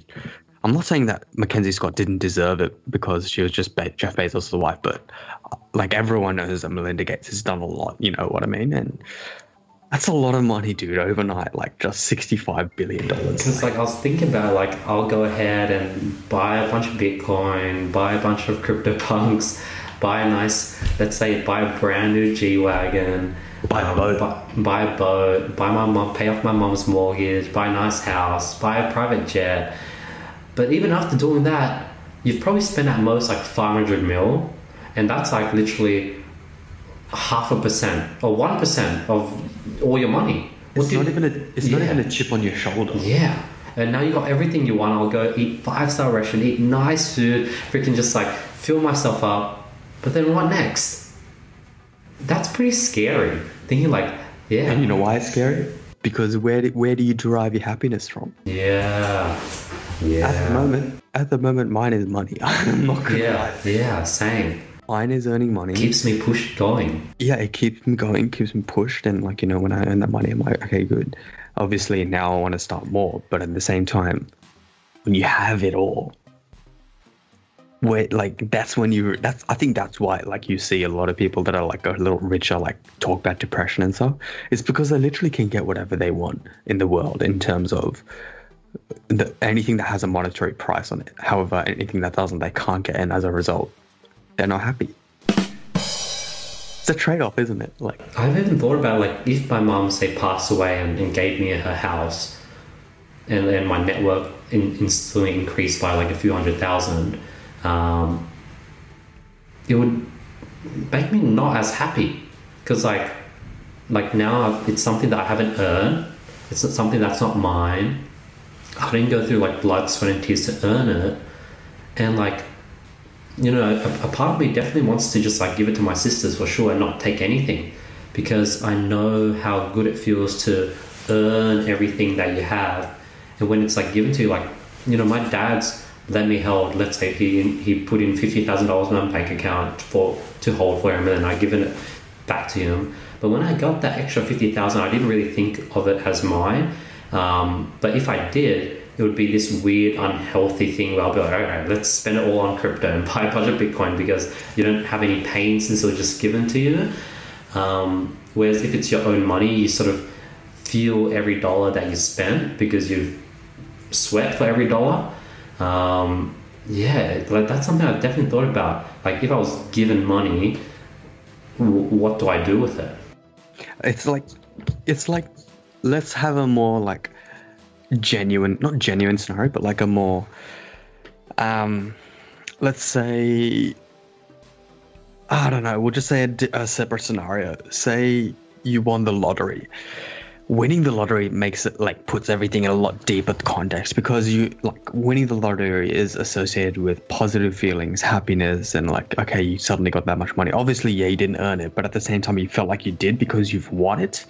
S1: I'm not saying that Mackenzie Scott didn't deserve it because she was just Be- Jeff Bezos' wife, but like everyone knows that Melinda Gates has done a lot. You know what I mean? And that's a lot of money, dude. Overnight, like just sixty-five billion dollars.
S2: It's like I was thinking about, like I'll go ahead and buy a bunch of Bitcoin, buy a bunch of CryptoPunks, buy a nice, let's say, buy a brand new G wagon.
S1: Buy a um, boat.
S2: Buy, buy, a boat. Buy my mom. Pay off my mom's mortgage. Buy a nice house. Buy a private jet but even after doing that, you've probably spent at most like 500 mil, and that's like literally half a percent or one percent of all your money.
S1: What it's not even a it's yeah. not even a chip on your shoulder.
S2: Yeah. And now you got everything you want. I'll go eat five star restaurant, eat nice food, freaking just like fill myself up. But then what next? That's pretty scary. Thinking like, yeah.
S1: And you know why it's scary? Because where do, where do you derive your happiness from?
S2: Yeah. Yeah.
S1: At the moment, at the moment, mine is money. I'm not gonna
S2: yeah,
S1: lie.
S2: Yeah, same.
S1: Mine is earning money.
S2: Keeps me pushed going.
S1: Yeah, it keeps me going, keeps me pushed, and like you know, when I earn that money, I'm like, okay, good. Obviously, now I want to start more, but at the same time, when you have it all, where like that's when you that's I think that's why like you see a lot of people that are like a little richer like talk about depression and stuff. It's because they literally can get whatever they want in the world in terms of the, anything that has a monetary price on it. However, anything that doesn't, they can't get, and as a result, they're not happy. It's a trade-off, isn't it? Like
S2: I've even thought about like if my mom say passed away and, and gave me her house, and then my network in, instantly increased by like a few hundred thousand, um, it would make me not as happy because like like now it's something that I haven't earned. It's something that's not mine. I didn't go through like blood, sweat, and tears to earn it, and like you know, a, a, part of me definitely wants to just like give it to my sisters for sure and not take anything because I know how good it feels to earn everything that you have. And when it's like given to you, like, you know, my dad's let me hold, let's say he, he put in $50,000 in my bank account for to hold for him and then I given it back to him. But when I got that extra 50,000, I didn't really think of it as mine. Um, but if I did, it would be this weird, unhealthy thing where I'll be like, right, let's spend it all on crypto and buy a bunch of Bitcoin because you don't have any pain since it was just given to you. Um, whereas if it's your own money, you sort of feel every dollar that you spend because you've sweat for every dollar. Um, yeah, like that's something I've definitely thought about. Like if I was given money, w- what do I do with it?
S1: It's like, it's like, let's have a more like genuine, not genuine scenario, but like a more, um, let's say, I don't know, we'll just say a, a separate scenario. Say you won the lottery. Winning the lottery makes it like puts everything in a lot deeper context because you like winning the lottery is associated with positive feelings, happiness, and like okay, you suddenly got that much money. Obviously, yeah, you didn't earn it, but at the same time, you felt like you did because you've won it.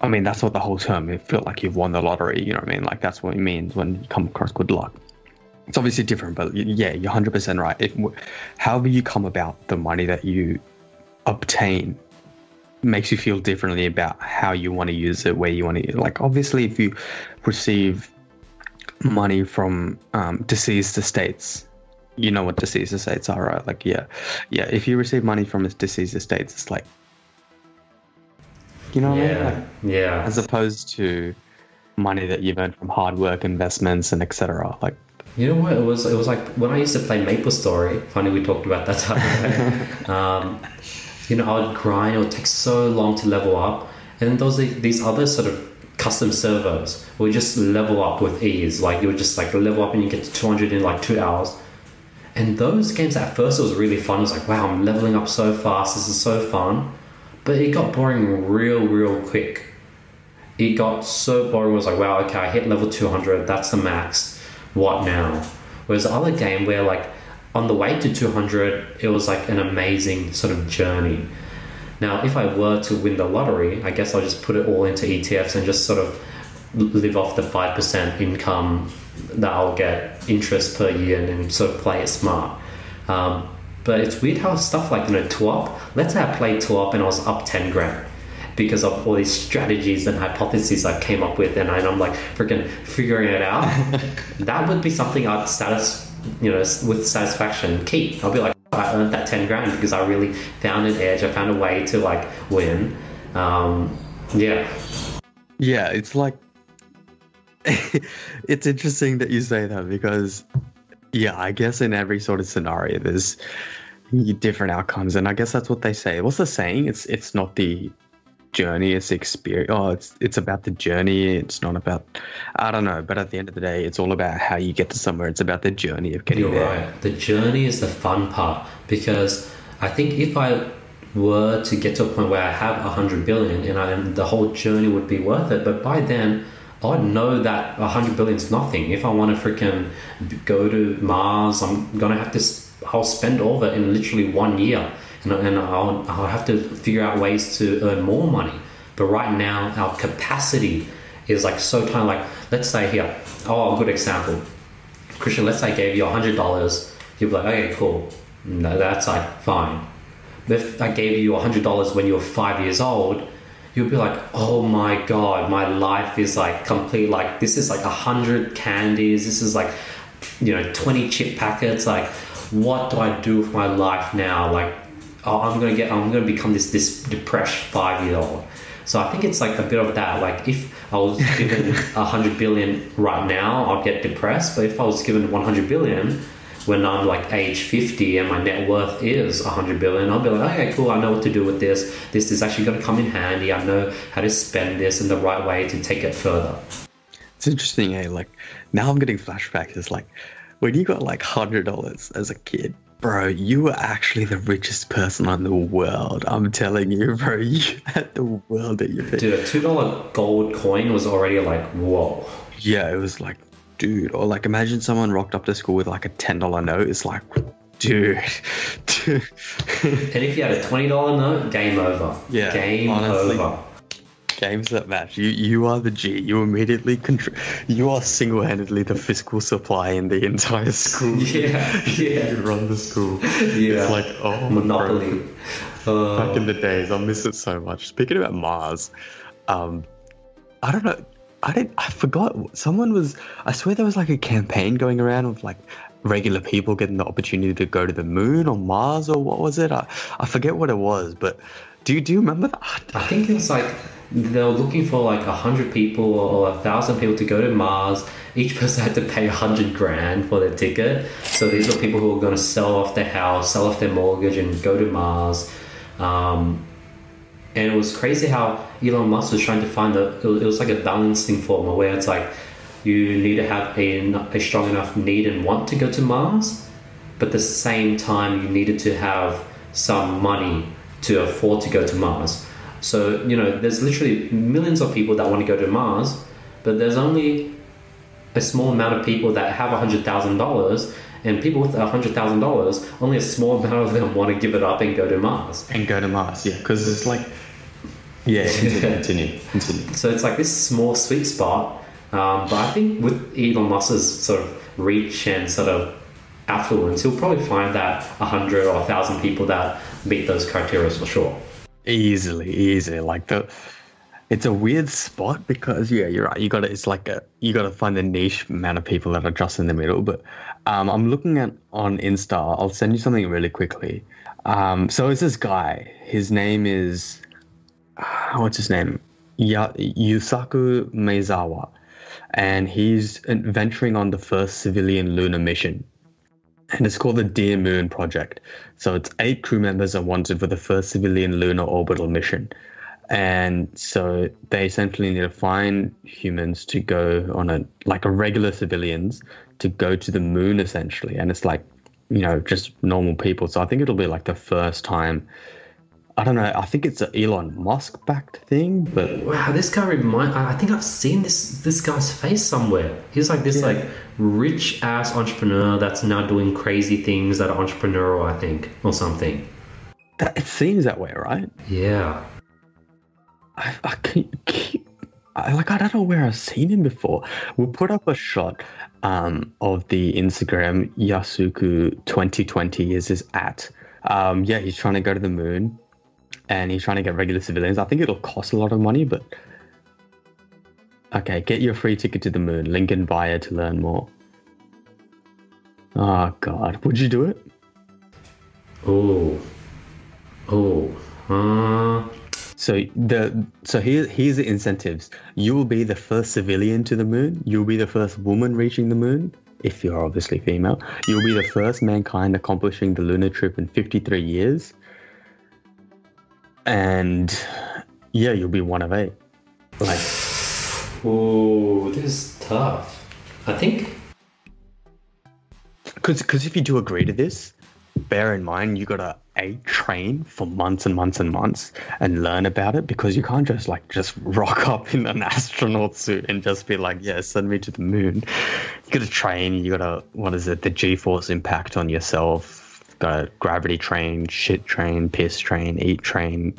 S1: I mean, that's what the whole term. It felt like you've won the lottery. You know what I mean? Like that's what it means when you come across good luck. It's obviously different, but yeah, you're 100% right. If, however you come about the money that you obtain makes you feel differently about how you want to use it, where you want to. Like obviously, if you receive money from um, deceased estates, you know what deceased estates are, right? Like yeah, yeah. If you receive money from deceased estates, it's like you know
S2: yeah,
S1: I mean? like,
S2: yeah.
S1: As opposed to money that you've earned from hard work, investments, and etc. Like,
S2: you know what? It was it was like when I used to play Maple Story. Funny we talked about that time. um, you know, I would grind. It would take so long to level up, and then those these other sort of custom servers would just level up with ease. Like you would just like level up and you get to 200 in like two hours. And those games at first it was really fun. It was like, wow, I'm leveling up so fast. This is so fun. But it got boring real, real quick. It got so boring. It was like, wow, okay, I hit level 200. That's the max. What now? Whereas the other game where like on the way to 200, it was like an amazing sort of journey. Now, if I were to win the lottery, I guess I'll just put it all into ETFs and just sort of live off the 5% income that I'll get interest per year and, and sort of play it smart. Um, but it's weird how stuff like, you know, TWAP, let's say I played TWAP and I was up 10 grand because of all these strategies and hypotheses I came up with and I'm like freaking figuring it out. that would be something I'd status, you know, with satisfaction keep. I'll be like, I earned that 10 grand because I really found an edge. I found a way to like win. Um, yeah.
S1: Yeah, it's like, it's interesting that you say that because yeah, I guess in every sort of scenario, there's different outcomes, and I guess that's what they say. What's the saying? It's it's not the journey, it's experience. Oh, it's it's about the journey. It's not about I don't know. But at the end of the day, it's all about how you get to somewhere. It's about the journey of getting
S2: You're
S1: there.
S2: right. The journey is the fun part because I think if I were to get to a point where I have a hundred billion and I, the whole journey would be worth it, but by then I know that 100 billion is nothing. If I want to freaking go to Mars, I'm going to have to, I'll spend all of it in literally one year. And, and I'll, I'll have to figure out ways to earn more money. But right now, our capacity is like so tiny. Like, let's say here, oh, a good example. Krishn, let's say I gave you $100. You'd be like, okay, cool. No, that's like fine. But if I gave you $100 when you were five years old, you'll be like, oh my god, my life is like complete. Like this is like a hundred candies. This is like you know, 20 chip packets. Like, what do I do with my life now? Like, oh, I'm gonna get, I'm gonna become this this depressed five year old. So I think it's like a bit of that. Like, if I was given a hundred billion right now, I'd get depressed. But if I was given 100 billion when I'm like age 50 and my net worth is 100 billion, I'll be like, okay, cool, I know what to do with this. This is actually going to come in handy. I know how to spend this in the right way to take it further.
S1: It's interesting, eh? Like, now I'm getting flashbacks. It's like, when you got like $100 as a kid, bro, you were actually the richest person in the world. I'm telling you, bro, you had the world at your feet.
S2: Dude, a $2 gold coin was already like, whoa.
S1: Yeah, it was like, dude. Or like, imagine someone rocked up to school with like a $10 note. It's like, dude. dude.
S2: And if you had a $20 note, game over.
S1: Yeah,
S2: Game
S1: honestly.
S2: over.
S1: Games that match. You you are the G. You immediately control. You are single handedly the fiscal supply in the entire school.
S2: Yeah, yeah.
S1: You run the school.
S2: Yeah.
S1: It's like oh
S2: Monopoly.
S1: bro. Back in
S2: Uh,
S1: the days, I miss it so much. Speaking about Mars, um, I don't know. I didn't. I forgot. Someone was. I swear there was like a campaign going around of like regular people getting the opportunity to go to the moon or Mars or what was it? I, I forget what it was, but do you do you remember that?
S2: I think it was like they were looking for like a hundred people or a thousand people to go to Mars. Each person had to pay a hundred grand for their ticket. So these were people who were going to sell off their house, sell off their mortgage, and go to Mars. Um, and it was crazy how Elon Musk was trying to find the. It was, like a balancing formula where it's like you need to have a, a strong enough need and want to go to Mars, but at the same time you needed to have some money to afford to go to Mars. So, you know, there's literally millions of people that want to go to Mars, but there's only a small amount of people that have $100,000, and people with $100,000, only a small amount of them want to give it up and go to Mars.
S1: And go to Mars, yeah, because it's like, yeah, continue, continue, continue.
S2: So it's like this small sweet spot. Um, but I think with Elon Musk's sort of reach and sort of affluence, he'll probably find that 100 or 1,000 people that meet those criteria for sure.
S1: Easily, easily. Like the, it's a weird spot because yeah, you're right. You got to. It's like a you got to find the niche amount of people that are just in the middle. But um, I'm looking at on Insta. I'll send you something really quickly. Um, so it's this guy. His name is, what's his name? Yusaku Maezawa, and he's venturing on the first civilian lunar mission and it's called the Dear Moon Project. So it's eight crew members are wanted for the first civilian lunar orbital mission. And so they essentially need to find humans to go on a like a regular civilians to go to the moon essentially. And it's like, you know, just normal people. So I think it'll be like the first time I don't know, I think it's an Elon Musk backed thing, but
S2: Wow, this guy remind. I I think I've seen this this guy's face somewhere. He's like this
S1: Yeah.
S2: like rich ass entrepreneur that's now doing crazy things that are entrepreneurial. I think or something.
S1: that, it seems that way, right?
S2: Yeah.
S1: I, I keep, keep I, like I don't know where I've seen him before. We'll put up a shot um, of the Instagram Yasuku 2020 is his at. Um, yeah, he's trying to go to the moon, and he's trying to get regular civilians. I think it'll cost a lot of money, but okay, get your free ticket to the moon. Link in bio to learn more. Oh God, would you do it?
S2: Oh. Oh. Uh,
S1: So the so here here's the incentives. You will be the first civilian to the moon. You'll be the first woman reaching the moon, if you're obviously female. You'll be the first mankind accomplishing the lunar trip in 53 years. And yeah, you'll be one of eight. Like
S2: oh, this is tough. I think.
S1: because because if you do agree to this, bear in mind you gotta a train for months and months and months and learn about it because you can't just like just rock up in an astronaut suit and just be like, yeah, send me to the moon. You gotta train. You gotta what is it? The G-force impact on yourself. Gotta gravity train, shit train, piss train, eat train.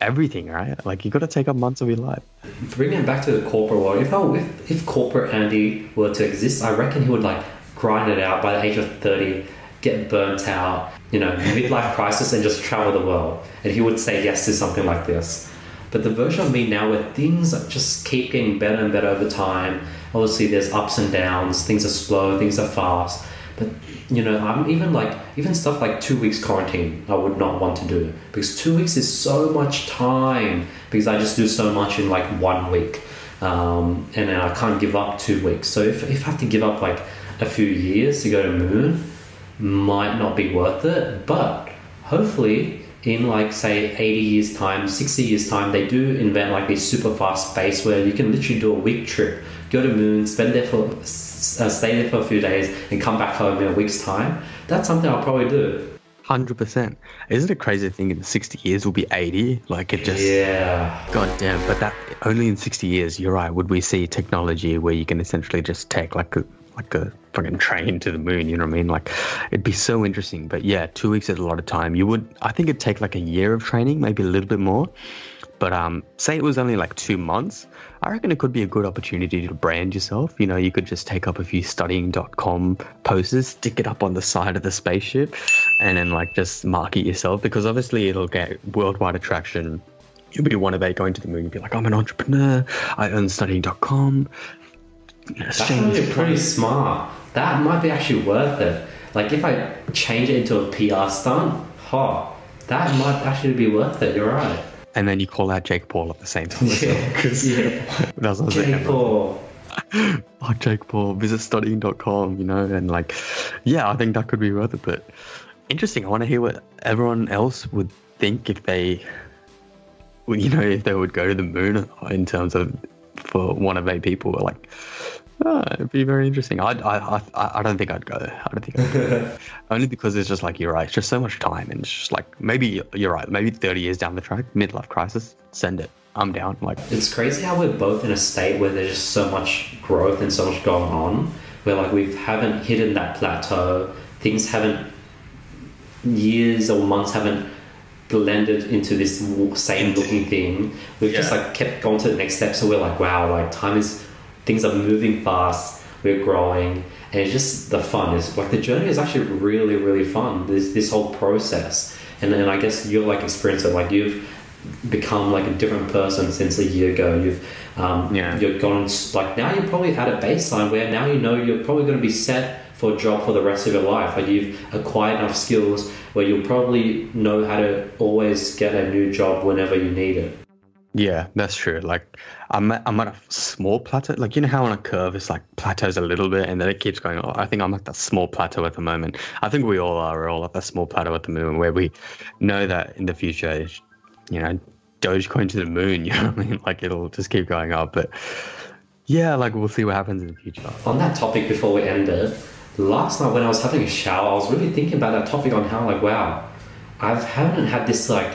S1: Everything, right? Like you gotta take up months of your life.
S2: Bringing it back to the corporate world, if, if if corporate Andy were to exist, I reckon he would like grind it out by the age of thirty, get burnt out, you know, midlife crisis, and just travel the world. And he would say yes to something like this. But the version of me now, where things just keep getting better and better over time, obviously there's ups and downs. Things are slow, things are fast. But you know, I'm even like even stuff like two weeks quarantine. I would not want to do because two weeks is so much time because I just do so much in like one week, um, and I can't give up two weeks. So if if I have to give up like a few years to go to moon, might not be worth it. But hopefully in like say 80 years time 60 years time they do invent like this super fast space where you can literally do a week trip go to moon spend there for uh, stay there for a few days and come back home in a week's time that's something i'll probably do
S1: 100% isn't it crazy to think in 60 years will be 80 like it just
S2: yeah
S1: god damn but that only in 60 years you're right would we see technology where you can essentially just take like a like a fucking train to the moon. You know what I mean? Like, it'd be so interesting. But yeah, two weeks is a lot of time. You would, I think, it'd take like a year of training, maybe a little bit more. But um, say it was only like two months, I reckon it could be a good opportunity to brand yourself. You know, you could just take up a few studying.com posters, stick it up on the side of the spaceship, and then like just market yourself because obviously it'll get worldwide attraction. You'll be one of eight going to the moon. You'll be like, I'm an entrepreneur. I own studying.com.
S2: That's actually pretty smart. That might be actually worth it. Like if I change it into a PR stunt, huh, that might actually be worth it. You're right.
S1: And then you call out Jake Paul at the same time.
S2: Yeah, yeah.
S1: That's what
S2: Jake Paul.
S1: oh, Jake Paul, visit studying.com, you know, and like, yeah, I think that could be worth it. But interesting. I want to hear what everyone else would think if they, you know, if they would go to the moon in terms of for one of eight people. Like, Oh, it'd be very interesting. I, I, I, I don't think I'd go. I don't think I'd go. Only because it's just like, you're right. It's just so much time. And it's just like, maybe you're right. Maybe 30 years down the track, midlife crisis, send it. I'm down. Like,
S2: it's crazy how we're both in a state where there's just so much growth and so much going on. Where like we haven't hidden that plateau. Things haven't, years or months haven't blended into this same looking thing. We've yeah. just like kept going to the next step. So we're like, wow, like time is things are moving fast, we're growing, and it's just the fun is like the journey is actually really, really fun. This this whole process, and then I guess you're like experienced it, like you've become like a different person since a year ago. You've um, yeah. you've gone like now you're probably at a baseline where now you know you're probably going to be set for a job for the rest of your life. Like you've acquired enough skills where you'll probably know how to always get a new job whenever you need it.
S1: Yeah, that's true. Like I'm at, I'm at a small plateau. Like you know how on a curve it's like plateaus a little bit and then it keeps going. I think I'm at that small plateau at the moment. I think we all are. We're all at that small plateau at the moment where we know that in the future, you know, Dogecoin to the moon. You know what I mean? Like it'll just keep going up. But yeah, like we'll see what happens in the future.
S2: On that topic, before we end it, last night when I was having a shower, I was really thinking about that topic on how like wow, I haven't had this like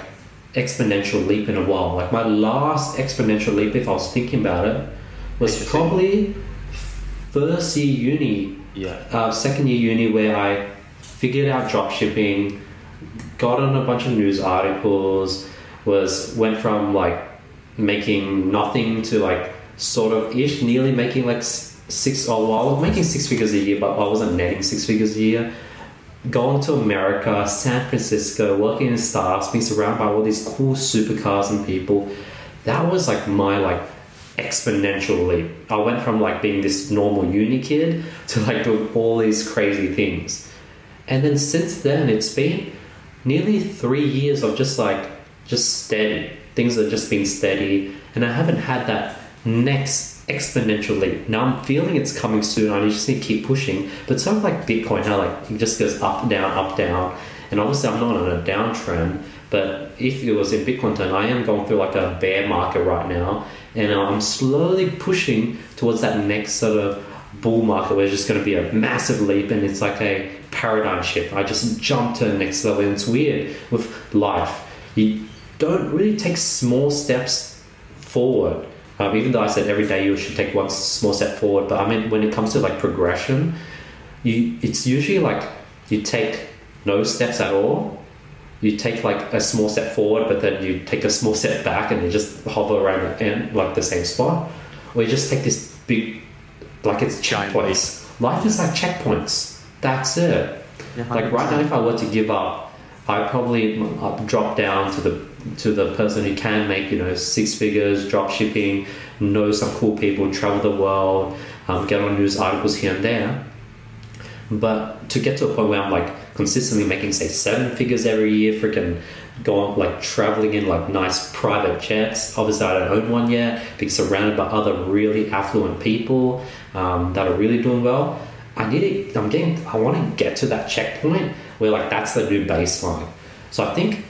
S2: exponential leap in a while. Like my last exponential leap, if I was thinking about it, was probably first year uni,
S1: yeah,
S2: uh, second year uni, where I figured out drop shipping, got on a bunch of news articles, was went from like making nothing to like sort of ish, nearly making like six. Oh, well, I was making six figures a year, but I wasn't netting six figures a year going to America, San Francisco, working in startups, being surrounded by all these cool supercars and people, that was like my like exponential leap. I went from like being this normal uni kid to like doing all these crazy things. And then since then it's been nearly three years of just like just steady. Things have just been steady and I haven't had that next exponentially. Now I'm feeling it's coming soon. I just need to keep pushing. But sort of like Bitcoin, how like it just goes up, down, up, down. And obviously I'm not on a downtrend. But if it was in Bitcoin term, I am going through like a bear market right now, and um, I'm slowly pushing towards that next sort of bull market where it's just going to be a massive leap, and it's like a paradigm shift. I just jump to the next level, and it's weird with life. You don't really take small steps forward um, even though I said every day you should take one small step forward, but I mean when it comes to like progression, you it's usually like you take no steps at all. You take like a small step forward, but then you take a small step back, and you just hover around and like the same spot, or you just take this big, like it's checkpoints. Life is like checkpoints. That's it. Yeah, like right now, if I were to give up, I probably drop down to the to the person who can make you know six figures drop shipping know some cool people travel the world um, get on news articles here and there. But to get to a point where I'm like consistently making say seven figures every year, freaking going like traveling in like nice private jets. Obviously, I don't own one yet. Being surrounded by other really affluent people um, that are really doing well. I need it. I'm getting. I want to get to that checkpoint where like that's the new baseline. So I think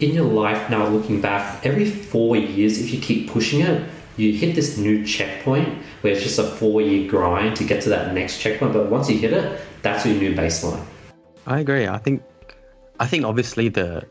S2: in your life now, looking back, every four years, if you keep pushing it, you hit this new checkpoint where it's just a four year grind to get to that next checkpoint. But once you hit it, that's your new baseline.
S1: I agree. I think, I think obviously the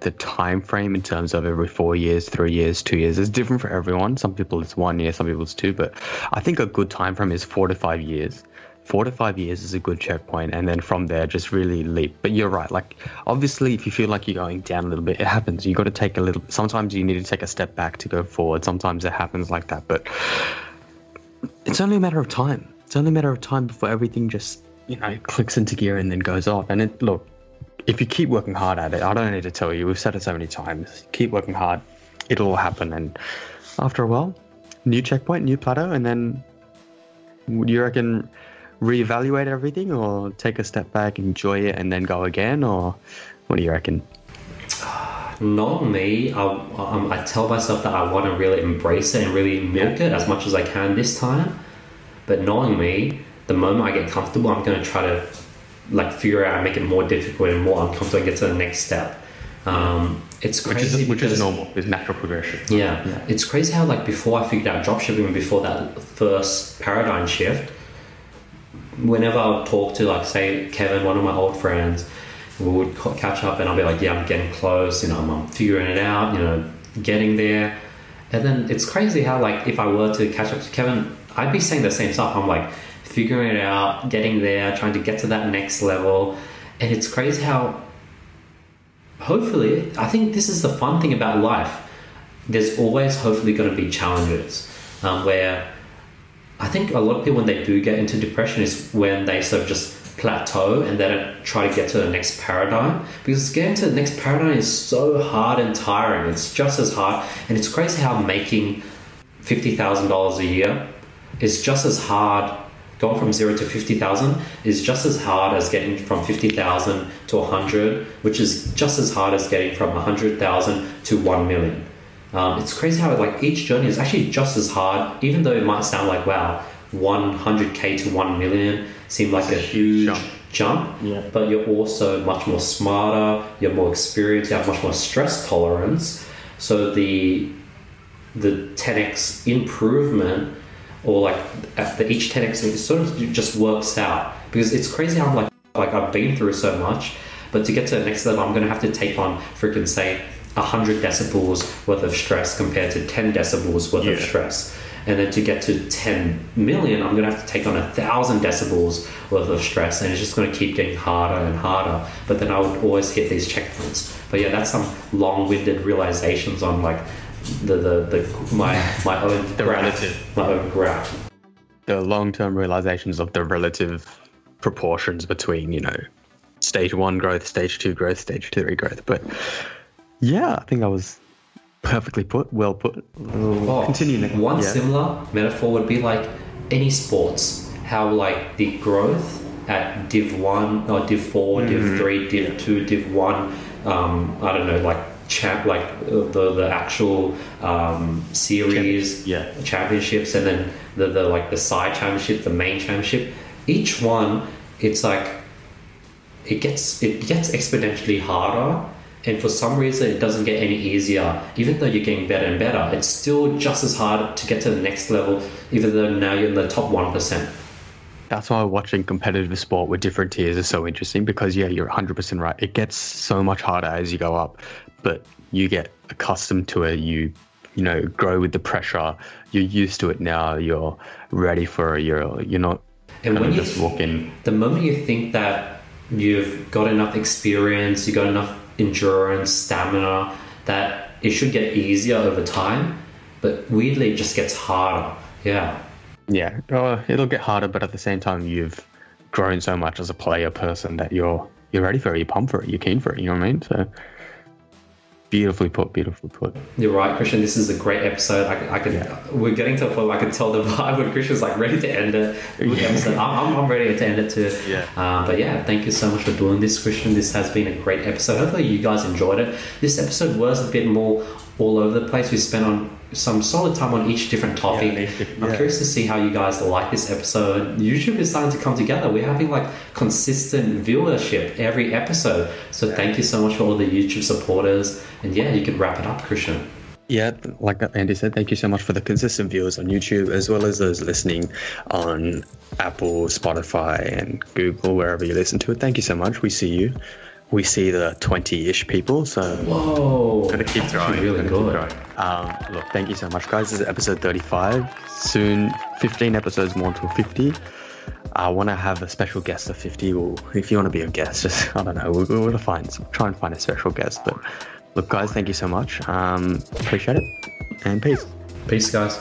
S1: the time frame in terms of every four years, three years, two years is different for everyone. Some people it's one year, some people it's two, but I think a good time frame is four to five years. Four to five years is a good checkpoint, and then from there, just really leap. But you're right. Like, obviously, if you feel like you're going down a little bit, it happens. You got to take a little. Sometimes you need to take a step back to go forward. Sometimes it happens like that, but it's only a matter of time. It's only a matter of time before everything just you know clicks into gear and then goes off. And it look, if you keep working hard at it, I don't need to tell you, we've said it so many times. Keep working hard, it'll all happen. And after a while, new checkpoint, new plateau, and then you reckon reevaluate everything or take a step back, enjoy it, and then go again? Or what do you reckon?
S2: Not me. I, um, I tell myself that I want to really embrace it and really milk it as much as I can this time. But knowing me, the moment I get comfortable, I'm going to try to like figure out and make it more difficult and more uncomfortable and get to the next step. Um, it's crazy
S1: which is, which
S2: because,
S1: is normal. It's natural progression.
S2: Yeah,
S1: Yeah.
S2: it's crazy how like before I figured out dropshipping, before that first paradigm shift, whenever I would talk to like say Kevin, one of my old friends, we would catch up and I'll be like, yeah, I'm getting close. You know, I'm, I'm figuring it out. You know, getting there. And then it's crazy how like if I were to catch up to Kevin, I'd be saying the same stuff. I'm like figuring it out, getting there, trying to get to that next level. And it's crazy how hopefully, I think this is the fun thing about life. There's always hopefully going to be challenges um, where I think a lot of people when they do get into depression is when they sort of just plateau and then try to get to the next paradigm because getting to the next paradigm is so hard and tiring. It's just as hard, and it's crazy how making fifty thousand dollars a year is just as hard. Going from zero to fifty thousand is just as hard as getting from fifty thousand to a hundred, which is just as hard as getting from a hundred thousand to one million. Um, it's crazy how like each journey is actually just as hard, even though it might sound like wow, 100k to 1 million seem like a huge
S1: Jump.
S2: jump,
S1: Yeah.
S2: but you're also much more smarter, you're more experienced, you have much more stress tolerance. So the the 10x improvement or like the each 10x it sort of just works out because it's crazy how I'm like like I've been through so much but to get to the next level I'm gonna have to take on freaking say 100 decibels worth of stress compared to 10 decibels worth of stress. And then to get to 10 million I'm gonna have to take on a thousand decibels worth of stress and it's just gonna keep getting harder and harder. But then I would always hit these checkpoints. But yeah that's some long-winded realizations on like the the, the my my own
S1: The
S2: graph,
S1: relative.
S2: my own graph.
S1: The long term realizations of the relative proportions between, you know, stage one growth, stage two growth, stage three growth. But yeah, I think that was perfectly put, well put.
S2: Oh,
S1: continue next
S2: One
S1: yeah.
S2: similar metaphor would be like any sports, how like the growth at Div One or Div 4
S1: Mm-hmm.
S2: Div Three, Div Two, Div One. Um, I don't know, like champ, like uh, the the actual um, series,
S1: Yeah.
S2: championships, and then the, the like the side championship, the main championship. Each one, it's like it gets it gets exponentially harder and for some reason it doesn't get any easier even though you're getting better and better it's still just as hard to get to the next level even though now you're in the top 1%
S1: That's why watching competitive sport with different tiers is so interesting because yeah, you're 100% right. It gets so much harder as you go up, but you get accustomed to it. You you know grow with the pressure. You're used to it now. You're ready for it. You're you're not
S2: And when you
S1: just walk in.
S2: the moment you think that you've got enough experience you got enough endurance stamina that it should get easier over time but weirdly it just gets harder yeah
S1: Yeah, uh, it'll get harder, but at the same time, you've grown so much as a player person that you're you're ready for it. You're pumped for it. You're keen for it. You know what I mean? So Beautifully put, beautifully put.
S2: You're right, Krishn. This is a great episode. I, I could, yeah. we're getting to a point where I could tell the vibe when Krishn's like ready to end it. Yeah. episode. I'm, I'm, ready to end it too.
S1: Yeah.
S2: Um, but yeah, thank you so much for doing this, Krishn. This has been a great episode. Hopefully, you guys enjoyed it. This episode was a bit more all over the place. We spent on some solid time on each different topic. Yeah, yeah. I'm curious to see how you guys like this episode. YouTube is starting to come together. We're having like consistent viewership every episode. So thank you so much for all the YouTube supporters. And yeah, you can wrap it up, Krishn.
S1: Yeah, like Andy said, thank you so much for the consistent viewers on YouTube as well as those listening on Apple, Spotify, and Google, wherever you listen to it. Thank you so much. We see you we see the 20-ish people so
S2: whoa.
S1: gonna keep growing
S2: really
S1: gonna
S2: good.
S1: keep growing. Um, look thank you so much guys. This is episode 35 soon 15 episodes more until 50 I want to have a special guest of 50 or if you want to be a guest just I don't know. We're, we're gonna find try and find a special guest but look guys thank you so much. Um, appreciate it and peace.
S2: Peace guys